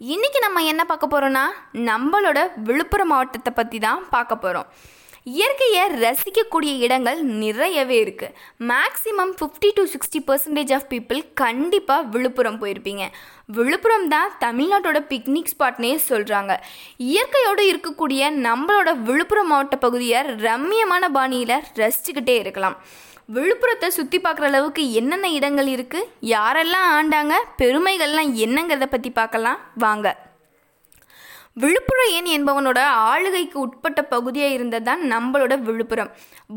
இன்றைக்கி நம்ம என்ன பார்க்க போகிறோன்னா நம்மளோட விழுப்புரம் மாவட்டத்தை பற்றி தான் பார்க்க போகிறோம் இயற்கையை ரசிக்கக்கூடிய இடங்கள் நிறையவே இருக்குது maximum fifty to sixty percentage of people கண்டிப்பாக விழுப்புரம் போயிருப்பீங்க. விழுப்புரம் தான் தமிழ்நாட்டோட பிக்னிக் ஸ்பாட்னே சொல்கிறாங்க இயற்கையோடு இருக்கக்கூடிய நம்மளோட விழுப்புரம் மாவட்ட பகுதியை ரம்மியமான பாணியில் ரசிச்சுக்கிட்டே இருக்கலாம். விழுப்புரத்தை சுற்றி பார்க்குற அளவுக்கு என்னென்ன இடங்கள் இருக்குது யாரெல்லாம் ஆண்டாங்க? பெருமைகள்லாம் என்னங்கிறத பற்றி பார்க்கலாம். வாங்க. விழுப்புரம் ஏன் என்பவனோட ஆளுகைக்கு உட்பட்ட பகுதியாக இருந்தது தான் நம்மளோட விழுப்புரம்.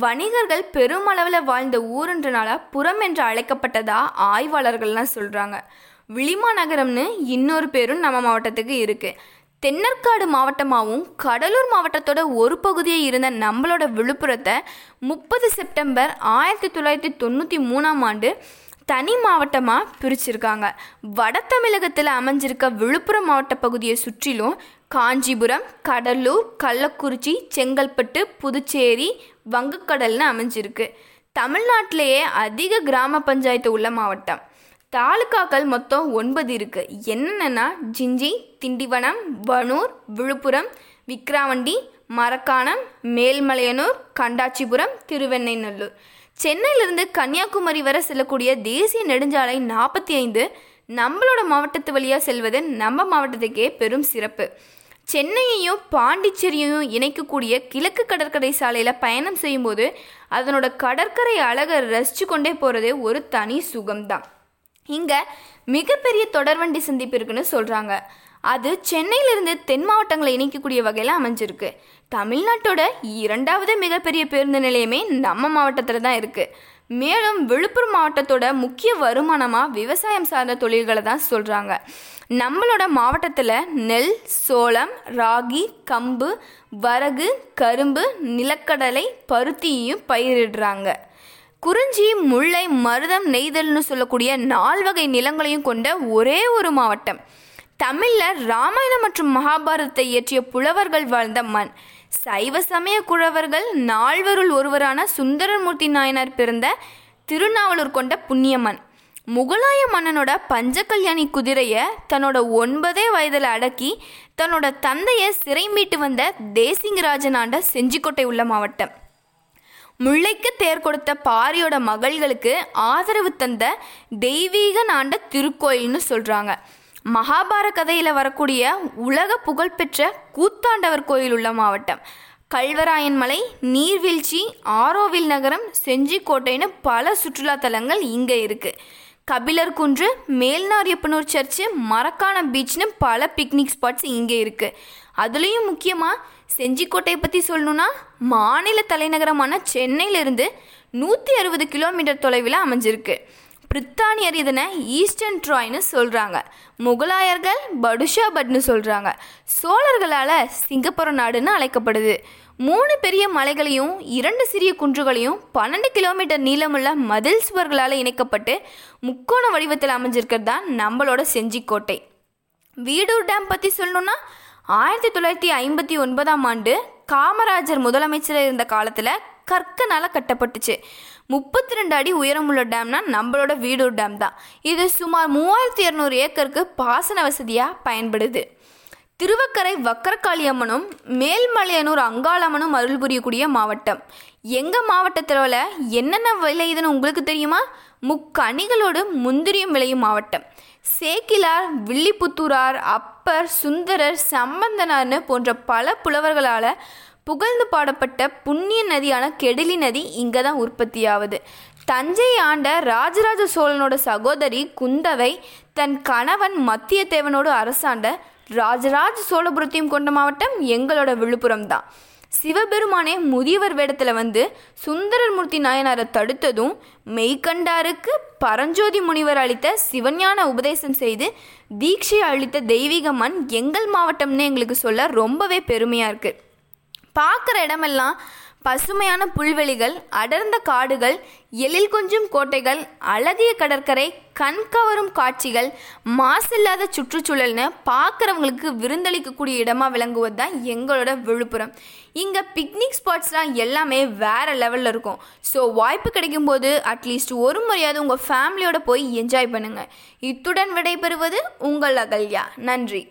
வணிகர்கள் பெருமளவில் வாழ்ந்த ஊருன்றனால புறம் என்று அழைக்கப்பட்டதா ஆய்வாளர்கள்லாம் சொல்கிறாங்க விளிமா நகரம்னு இன்னொரு பேரும் நம்ம மாவட்டத்துக்கு இருக்குது தென்னற்காடு மாவட்டமாகவும் கடலூர் மாவட்டத்தோட ஒரு பகுதியாக இருந்த நம்மளோட விழுப்புரத்தை முப்பது செப்டம்பர் ஆயிரத்தி தொள்ளாயிரத்தி தொண்ணூற்றி மூணாம் ஆண்டு தனி மாவட்டமாக பிரிச்சிருக்காங்க. வட தமிழகத்தில் அமைஞ்சிருக்க விழுப்புரம் மாவட்ட பகுதியை சுற்றிலும் காஞ்சிபுரம் கடலூர் கள்ளக்குறிச்சி செங்கல்பட்டு புதுச்சேரி வங்கக்கடல்னு அமைஞ்சிருக்கு. தமிழ்நாட்டிலேயே அதிக கிராம பஞ்சாயத்து உள்ள மாவட்டம். தாலுக்காக்கள் மொத்தம் ஒன்பது இருக்குது என்னென்னா ஜிஞ்சி திண்டிவனம் வனூர் விழுப்புரம் விக்ராவண்டி மரக்காணம் மேல்மலையனூர் கண்டாச்சிபுரம் திருவெண்ணைநல்லூர் சென்னையிலிருந்து கன்னியாகுமரி வரை செல்லக்கூடிய தேசிய நெடுஞ்சாலை நாற்பத்தி ஐந்து நம்மளோட மாவட்டத்து வழியாக செல்வது நம்ம மாவட்டத்துக்கே பெரும் சிறப்பு. சென்னையையும் பாண்டிச்சேரியையும் இணைக்கக்கூடிய கிழக்கு கடற்கரை சாலையில் பயணம் செய்யும்போது அதனோட கடற்கரை அழகை ரசித்து கொண்டே போகிறது ஒரு தனி சுகம்தான். இங்கே மிகப்பெரிய தொடர்வண்டி சந்திப்பு இருக்குன்னு சொல்கிறாங்க அது சென்னையிலிருந்து தென் மாவட்டங்களை இணைக்கக்கூடிய வகையில் அமைஞ்சிருக்கு. தமிழ்நாட்டோட இரண்டாவது மிகப்பெரிய பேருந்து நிலையமே நம்ம மாவட்டத்தில் தான் இருக்குது மேலும் விழுப்புரம் மாவட்டத்தோட முக்கிய வருமானமாக விவசாயம் சார்ந்த தொழில்களை தான் சொல்கிறாங்க நம்மளோட மாவட்டத்தில் நெல் சோளம் ராகி கம்பு வரகு கரும்பு நிலக்கடலை பருத்தியையும் பயிரிடுறாங்க. குறிஞ்சி முல்லை மருதம் நெய்தல்னு சொல்லக்கூடிய நால்வகை நிலங்களையும் கொண்ட ஒரே ஒரு மாவட்டம். தமிழில் ராமாயணம் மற்றும் மகாபாரதத்தை இயற்றிய புலவர்கள் வாழ்ந்த மண். சைவ சமய குழவர்கள் நால்வருள் ஒருவரான சுந்தரமூர்த்தி நாயனார் பிறந்த திருநாவலூர் கொண்ட புண்ணியமன் முகலாய மன்னனோட பஞ்ச கல்யாணி குதிரையை தன்னோட ஒன்பதே வயதில் அடக்கி தன்னோட தந்தையை சிறை மீட்டு வந்த தேசிங்கராஜன் ஆண்ட செஞ்சிக்கோட்டை உள்ள மாவட்டம். முல்லைக்கு தேர் கொடுத்த பாரியோட மகள்களுக்கு ஆதரவு தந்த தெய்வீக நாண்ட திருக்கோயில்னு சொல்கிறாங்க மகாபார கதையில் வரக்கூடிய உலக புகழ்பெற்ற கூத்தாண்டவர் கோயில் உள்ள மாவட்டம். கல்வராயன் மலை நீர்வீழ்ச்சி ஆரோவில் நகரம் செஞ்சிக்கோட்டைன்னு பல சுற்றுலா தலங்கள் இங்கே இருக்குது கபிலர் குன்று மேல்நாரியப்பனூர் சர்ச்சு மரக்கான பீச்னு பல பிக்னிக் ஸ்பாட்ஸ் இங்கே இருக்குது அதுலேயும் முக்கியமாக செஞ்சிக்கோட்டையை பற்றி சொல்லணுன்னா மாநில தலைநகரமான சென்னையிலிருந்து நூற்றி அறுபது கிலோமீட்டர் தொலைவில் அமைஞ்சிருக்கு. பிரித்தானியர் இதனை ஈஸ்டர்ன் ட்ராய்னு சொல்கிறாங்க முகலாயர்கள் படுஷாபட்னு சொல்கிறாங்க சோழர்களால் சிங்கப்புரம் நாடுன்னு அழைக்கப்படுது. மூணு பெரிய மலைகளையும் இரண்டு சிறிய குன்றுகளையும் பன்னெண்டு கிலோமீட்டர் நீளமுள்ள மதில் சுவர்களால் இணைக்கப்பட்டு முக்கோண வடிவத்தில் அமைஞ்சிருக்கிறது தான் நம்மளோட செஞ்சிக்கோட்டை. வீடூர் டேம் பற்றி சொல்லணுன்னா ஆயிரத்தி தொள்ளாயிரத்தி ஐம்பத்தி ஒன்பதாம் ஆண்டு காமராஜர் முதலமைச்சராக இருந்த காலத்தில் கற்கனால் கட்டப்பட்டுச்சு. முப்பத்தி ரெண்டு அடி உயரமுள்ள டேம்னா நம்மளோட வீடூர் டேம் தான். இது சுமார் மூவாயிரத்தி இரநூறு ஏக்கருக்கு பாசன வசதியாக பயன்படுது. திருவக்கரை வக்கரகாளி அம்மனும் மேல்மலையனூர் அங்காளம்மனும் அருள் புரியக்கூடிய மாவட்டம். எங்கள் மாவட்டத்தில் என்னென்ன விளையுதுன்னு உங்களுக்கு தெரியுமா? முக்கணிகளோடு முந்திரியும் விளையும் மாவட்டம். சேக்கிலார் வில்லிபுத்தூரார் அப்பர் சுந்தரர் சம்பந்தனார்னு போன்ற பல புலவர்களால் புகழ்ந்து பாடப்பட்ட புண்ணிய நதியான கெடிலி நதி இங்கே தான் உற்பத்தியாவது. தஞ்சை ஆண்ட ராஜராஜ சோழனோட சகோதரி குந்தவை தன் கணவன் மத்தியத்தேவனோடு அரசாண்ட ராஜராஜ சோழபுரத்தையும் கொண்ட மாவட்டம் எங்களோட விழுப்புரம் தான் சிவபெருமானே முதியவர் வேடத்தில் வந்து சுந்தரமூர்த்தி நாயனாரை தடுத்ததும் மெய்கண்டாருக்கு பரஞ்சோதி முனிவர் அளித்த சிவஞான உபதேசம் செய்து தீட்சை அளித்த தெய்வீக மண் எங்கள் மாவட்டம்னு எங்களுக்கு சொல்ல ரொம்பவே பெருமையாக இருக்குது பார்க்குற இடமெல்லாம் பசுமையான புல்வெளிகள் அடர்ந்த காடுகள் எழில் கொஞ்சும் கோட்டைகள் அழகிய கடற்கரை கண் கவரும் காட்சிகள் மாசில்லாத சுற்றுச்சூழல்னு பார்க்குறவங்களுக்கு விருந்தளிக்கக்கூடிய இடமா விளங்குவது தான் எங்களோட விழுப்புரம். இங்கே பிக்னிக் ஸ்பாட்ஸ்லாம் எல்லாமே வேறு லெவலில் இருக்கும். ஸோ வாய்ப்பு கிடைக்கும்போது அட்லீஸ்ட் ஒரு முறையாவது உங்கள் ஃபேமிலியோட போய் என்ஜாய் பண்ணுங்கள் இத்துடன் விடைபெறுவது உங்கள் அகல்யா. நன்றி.